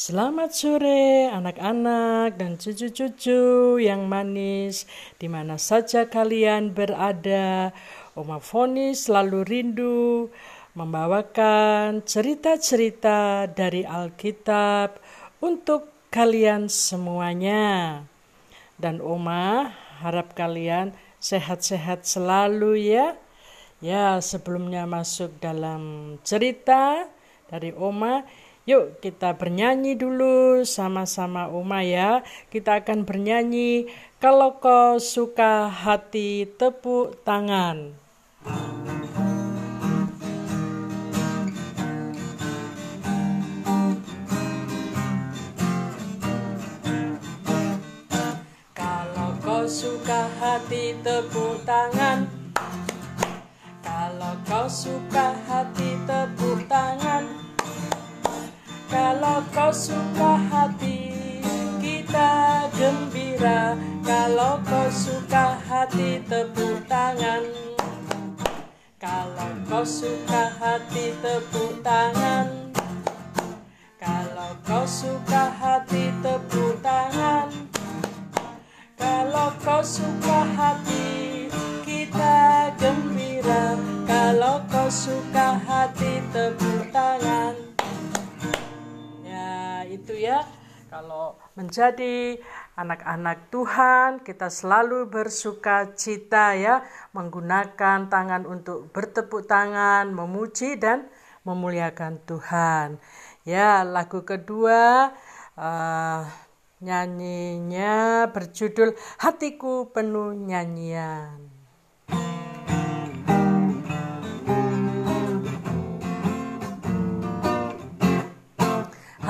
Selamat sore anak-anak dan cucu-cucu yang manis di mana saja kalian berada. Oma Foni selalu rindu membawakan cerita-cerita dari Alkitab untuk kalian semuanya. Dan Oma harap kalian sehat-sehat selalu ya. Ya, sebelumnya masuk dalam cerita dari Oma, Yuk kita bernyanyi dulu sama-sama Uma ya. Kita akan bernyanyi kalau kau suka hati tepuk tangan. Kalau kau suka hati tepuk tangan. Kalau kau suka hati tepuk tangan. Kalau kau suka hati kita gembira Kalau kau suka hati tepuk tangan. Kalau kau suka hati tepuk tangan. Kalau kau suka hati tepuk tangan. Kalau kau suka hati kita gembira Kalau kau suka hati tepuk tangan itu ya. Kalau menjadi anak-anak Tuhan, kita selalu bersuka cita ya, menggunakan tangan untuk bertepuk tangan, memuji dan memuliakan Tuhan. Ya, lagu kedua uh, nyanyinya berjudul Hatiku Penuh Nyanyian.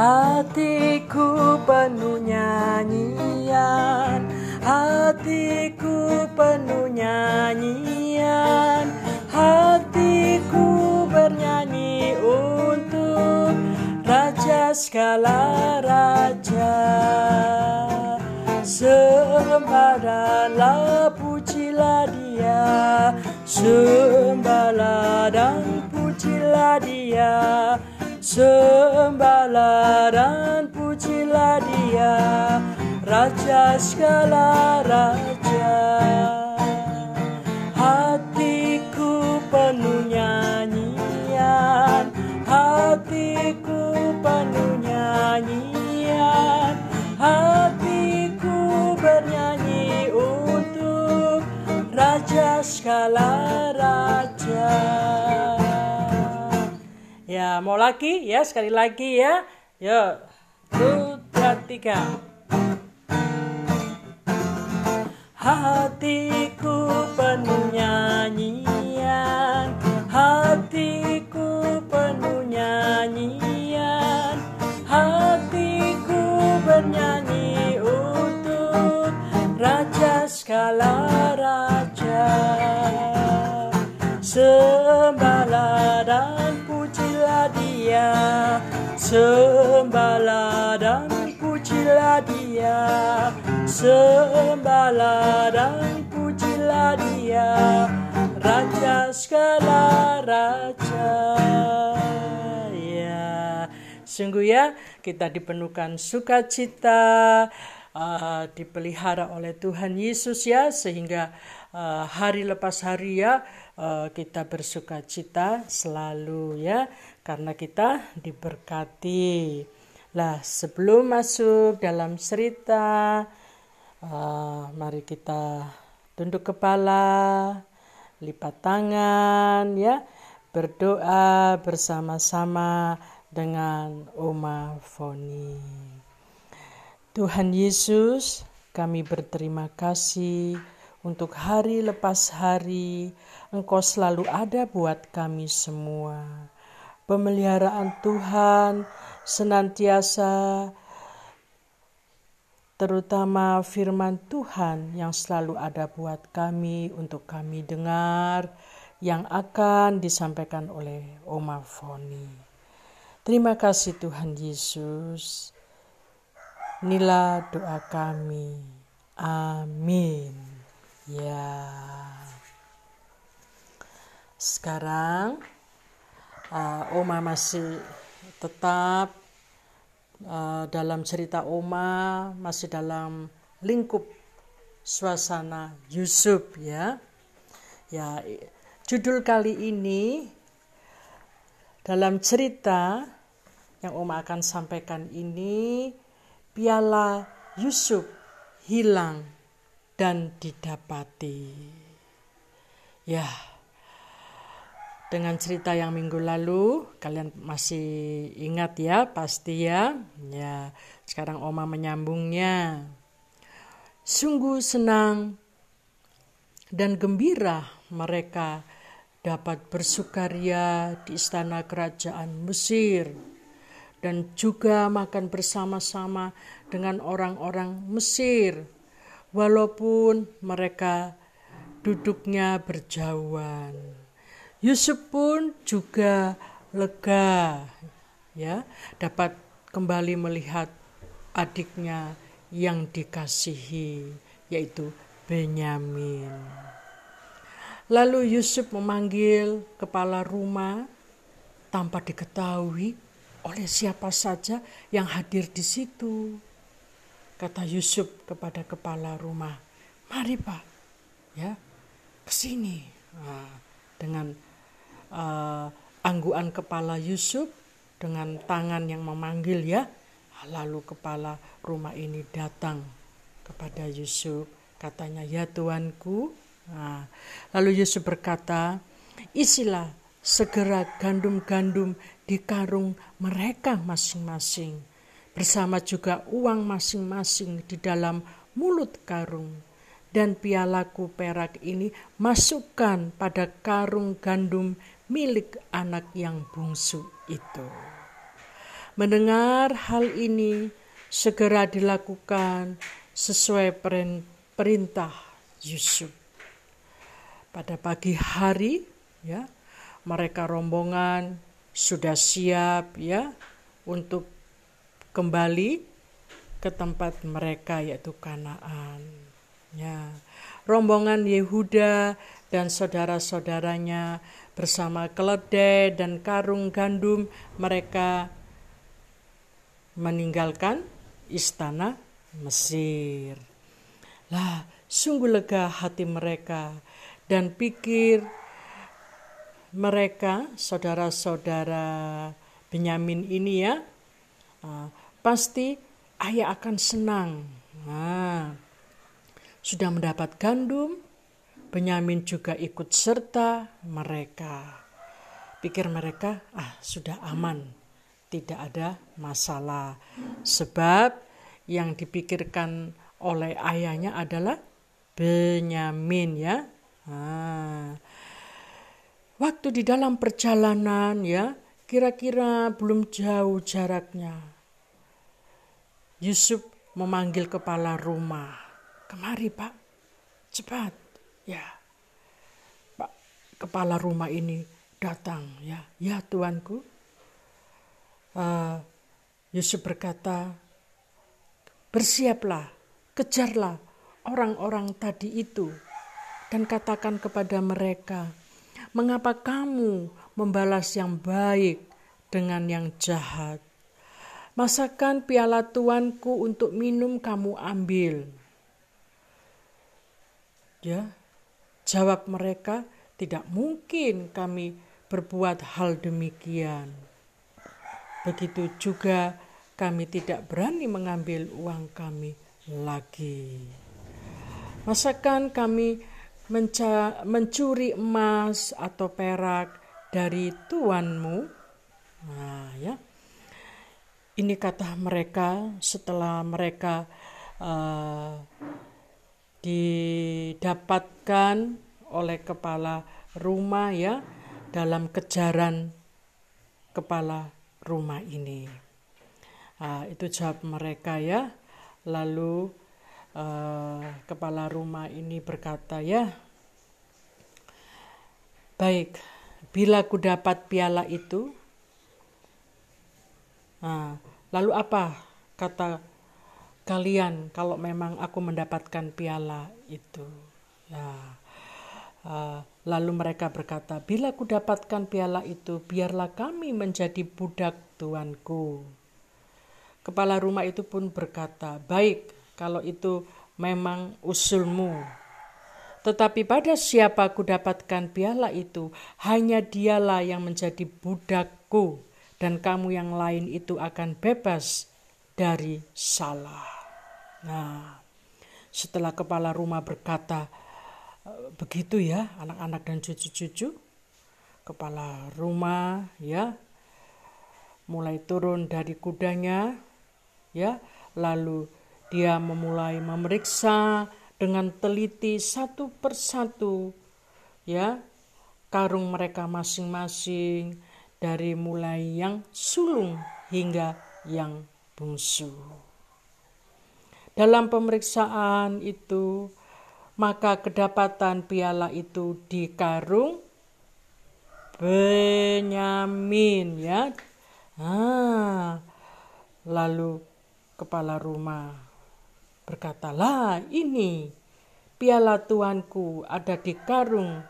Hatiku penuh nyanyian. Hatiku penuh nyanyian. Hatiku bernyanyi untuk Raja segala raja. Sembahlah pujilah dia. Sembahlah dan pujilah dia Sembahlah dan pujilah dia Raja segala raja. Hatiku penuh nyanyian Hatiku penuh nyanyian. Hatiku bernyanyi untuk Raja segala raja Ya, mau lagi ya, sekali lagi ya. Yuk, dua, tiga. Hatiku penuh nyanyian, dia Sembahlah dan pujilah dia Sembahlah dan pujilah dia Raja segala raja Ya. Sungguh ya kita dipenuhkan sukacita uh, dipelihara oleh Tuhan Yesus ya sehingga uh, hari lepas hari ya uh, kita bersuka cita selalu ya karena kita diberkati. Lah, sebelum masuk dalam cerita, uh, mari kita tunduk kepala, lipat tangan, ya, berdoa bersama-sama dengan Oma Foni. Tuhan Yesus, kami berterima kasih untuk hari lepas hari, Engkau selalu ada buat kami semua pemeliharaan Tuhan senantiasa terutama firman Tuhan yang selalu ada buat kami untuk kami dengar yang akan disampaikan oleh Oma Foni. Terima kasih Tuhan Yesus. Inilah doa kami. Amin. Ya. Sekarang uh, Oma masih tetap uh, dalam cerita Oma masih dalam lingkup suasana Yusuf ya. Ya, judul kali ini dalam cerita yang Oma akan sampaikan ini piala Yusuf hilang dan didapati. Ya, dengan cerita yang minggu lalu kalian masih ingat ya pasti ya. Ya sekarang oma menyambungnya. Sungguh senang dan gembira mereka dapat bersukaria di istana kerajaan Mesir dan juga makan bersama-sama dengan orang-orang Mesir walaupun mereka duduknya berjauhan Yusuf pun juga lega ya dapat kembali melihat adiknya yang dikasihi yaitu Benyamin. Lalu Yusuf memanggil kepala rumah tanpa diketahui oleh siapa saja yang hadir di situ. Kata Yusuf kepada kepala rumah, "Mari, Pak, ya, ke sini." Nah, dengan uh, angguan kepala Yusuf dengan tangan yang memanggil ya. Lalu kepala rumah ini datang kepada Yusuf, katanya, "Ya tuanku." Nah, lalu Yusuf berkata, "Isilah segera gandum-gandum di karung mereka masing-masing, bersama juga uang masing-masing di dalam mulut karung." dan pialaku perak ini masukkan pada karung gandum milik anak yang bungsu itu. Mendengar hal ini segera dilakukan sesuai perintah Yusuf. Pada pagi hari ya, mereka rombongan sudah siap ya untuk kembali ke tempat mereka yaitu Kanaan. Ya. Rombongan Yehuda dan saudara-saudaranya bersama keledai dan karung gandum mereka meninggalkan istana Mesir. Lah, sungguh lega hati mereka dan pikir mereka saudara-saudara Benyamin ini ya uh, pasti ayah akan senang. Nah, sudah mendapat gandum, Benyamin juga ikut serta mereka. Pikir mereka, ah sudah aman, tidak ada masalah. Sebab yang dipikirkan oleh ayahnya adalah Benyamin ya. Nah, waktu di dalam perjalanan ya, kira-kira belum jauh jaraknya. Yusuf memanggil kepala rumah. Kemari pak, cepat Ya, Pak kepala rumah ini datang ya, ya tuanku. Uh, Yusuf berkata, bersiaplah, kejarlah orang-orang tadi itu dan katakan kepada mereka, mengapa kamu membalas yang baik dengan yang jahat? Masakan piala tuanku untuk minum kamu ambil. Ya, Jawab mereka, tidak mungkin kami berbuat hal demikian. Begitu juga kami tidak berani mengambil uang kami lagi. Masakan kami mencuri emas atau perak dari tuanmu? Nah, ya. Ini kata mereka setelah mereka uh, didapatkan oleh kepala rumah ya dalam kejaran kepala rumah ini. Nah, itu jawab mereka ya. Lalu uh, kepala rumah ini berkata ya, baik, bila ku dapat piala itu, nah, lalu apa kata kalian kalau memang aku mendapatkan piala itu. Nah, uh, lalu mereka berkata, bila aku dapatkan piala itu, biarlah kami menjadi budak tuanku. Kepala rumah itu pun berkata, "Baik, kalau itu memang usulmu. Tetapi pada siapa ku dapatkan piala itu, hanya dialah yang menjadi budakku, dan kamu yang lain itu akan bebas dari salah." Nah, setelah kepala rumah berkata, begitu ya anak-anak dan cucu-cucu kepala rumah ya mulai turun dari kudanya ya lalu dia memulai memeriksa dengan teliti satu persatu ya karung mereka masing-masing dari mulai yang sulung hingga yang bungsu. Dalam pemeriksaan itu maka kedapatan piala itu di karung Benyamin ya Ah, lalu kepala rumah berkata, lah ini piala tuanku ada di karung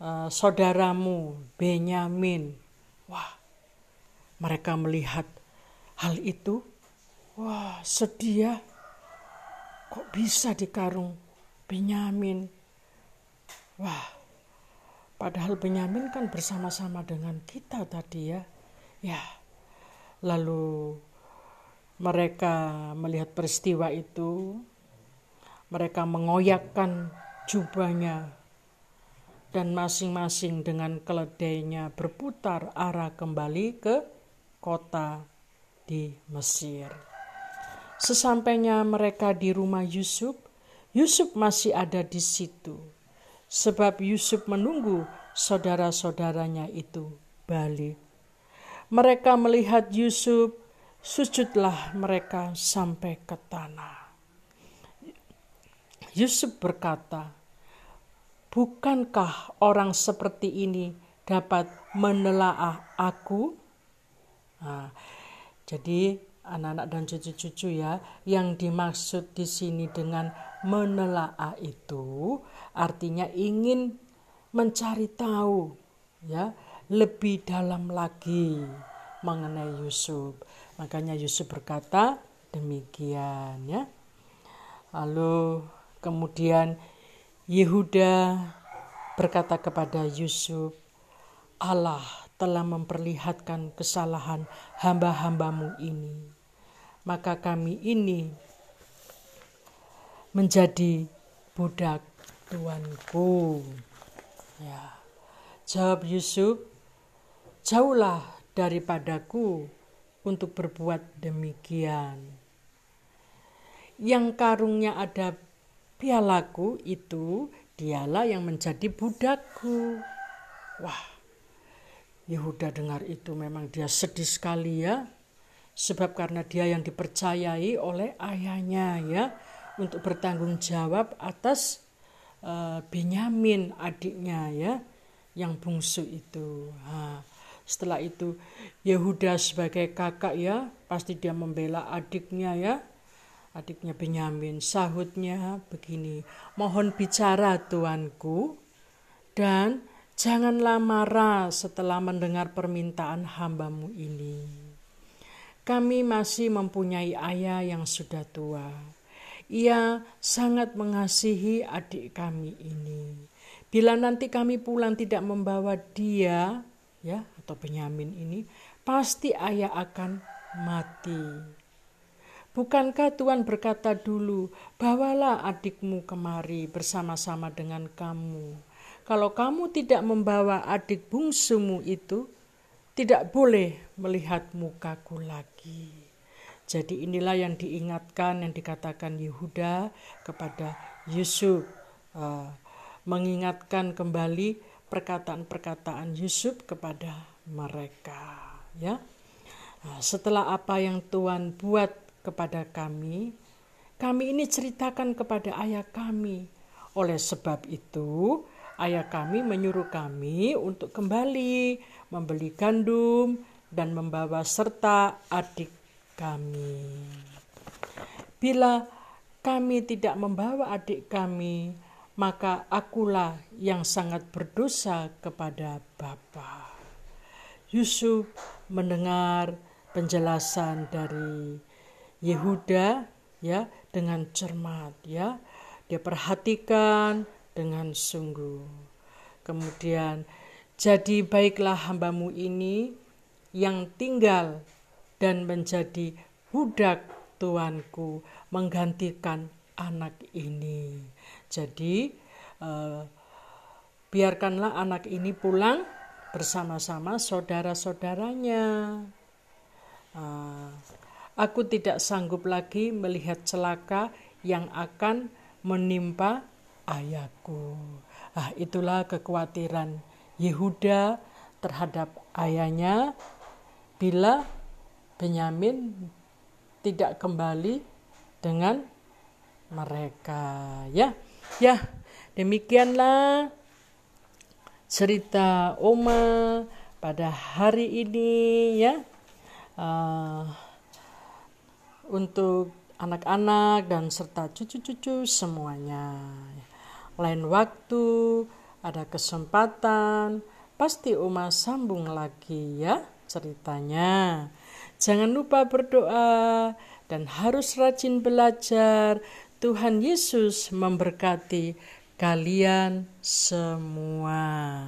uh, saudaramu Benyamin. Wah, mereka melihat hal itu. Wah, sedih ya. Kok bisa di karung Benyamin? Wah, padahal Benyamin kan bersama-sama dengan kita tadi ya. Ya, lalu mereka melihat peristiwa itu, mereka mengoyakkan jubahnya dan masing-masing dengan keledainya berputar arah kembali ke kota di Mesir. Sesampainya mereka di rumah Yusuf, Yusuf masih ada di situ, sebab Yusuf menunggu saudara-saudaranya itu balik. Mereka melihat Yusuf, sujudlah mereka sampai ke tanah. Yusuf berkata, "Bukankah orang seperti ini dapat menelaah aku?" Nah, jadi anak-anak dan cucu-cucu ya, yang dimaksud di sini dengan menelaah itu artinya ingin mencari tahu ya lebih dalam lagi mengenai Yusuf. Makanya Yusuf berkata demikian ya. Lalu kemudian Yehuda berkata kepada Yusuf, Allah telah memperlihatkan kesalahan hamba-hambamu ini. Maka kami ini menjadi budak tuanku. Ya. Jawab Yusuf, jauhlah daripadaku untuk berbuat demikian. Yang karungnya ada pialaku itu dialah yang menjadi budakku. Wah, Yehuda dengar itu memang dia sedih sekali ya. Sebab karena dia yang dipercayai oleh ayahnya ya untuk bertanggung jawab atas uh, Benyamin adiknya ya yang bungsu itu. Ha, setelah itu Yehuda sebagai kakak ya, pasti dia membela adiknya ya. Adiknya Benyamin sahutnya begini, mohon bicara tuanku dan janganlah marah setelah mendengar permintaan hambamu ini. Kami masih mempunyai ayah yang sudah tua. Ia sangat mengasihi adik kami ini Bila nanti kami pulang tidak membawa dia, ya atau penyamin ini, pasti ayah akan mati. Bukankah Tuhan berkata dulu, bawalah adikmu kemari bersama-sama dengan kamu. Kalau kamu tidak membawa adik bungsumu itu, tidak boleh melihat mukaku lagi. Jadi inilah yang diingatkan, yang dikatakan Yehuda kepada Yusuf. Uh, mengingatkan kembali perkataan-perkataan Yusuf kepada mereka ya nah, setelah apa yang Tuhan buat kepada kami kami ini ceritakan kepada ayah kami oleh sebab itu ayah kami menyuruh kami untuk kembali membeli gandum dan membawa serta adik kami bila kami tidak membawa adik kami maka akulah yang sangat berdosa kepada Bapa. Yusuf mendengar penjelasan dari Yehuda ya dengan cermat ya. Dia perhatikan dengan sungguh. Kemudian jadi baiklah hambamu ini yang tinggal dan menjadi budak tuanku menggantikan anak ini. Jadi eh, biarkanlah anak ini pulang bersama-sama saudara-saudaranya. Uh, aku tidak sanggup lagi melihat celaka yang akan menimpa ayahku. Ah, itulah kekhawatiran Yehuda terhadap ayahnya bila Benyamin tidak kembali dengan mereka ya ya demikianlah cerita Oma pada hari ini ya uh, untuk anak-anak dan serta cucu-cucu semuanya. Lain waktu ada kesempatan pasti Oma sambung lagi ya ceritanya. Jangan lupa berdoa dan harus rajin belajar. Tuhan Yesus memberkati kalian semua.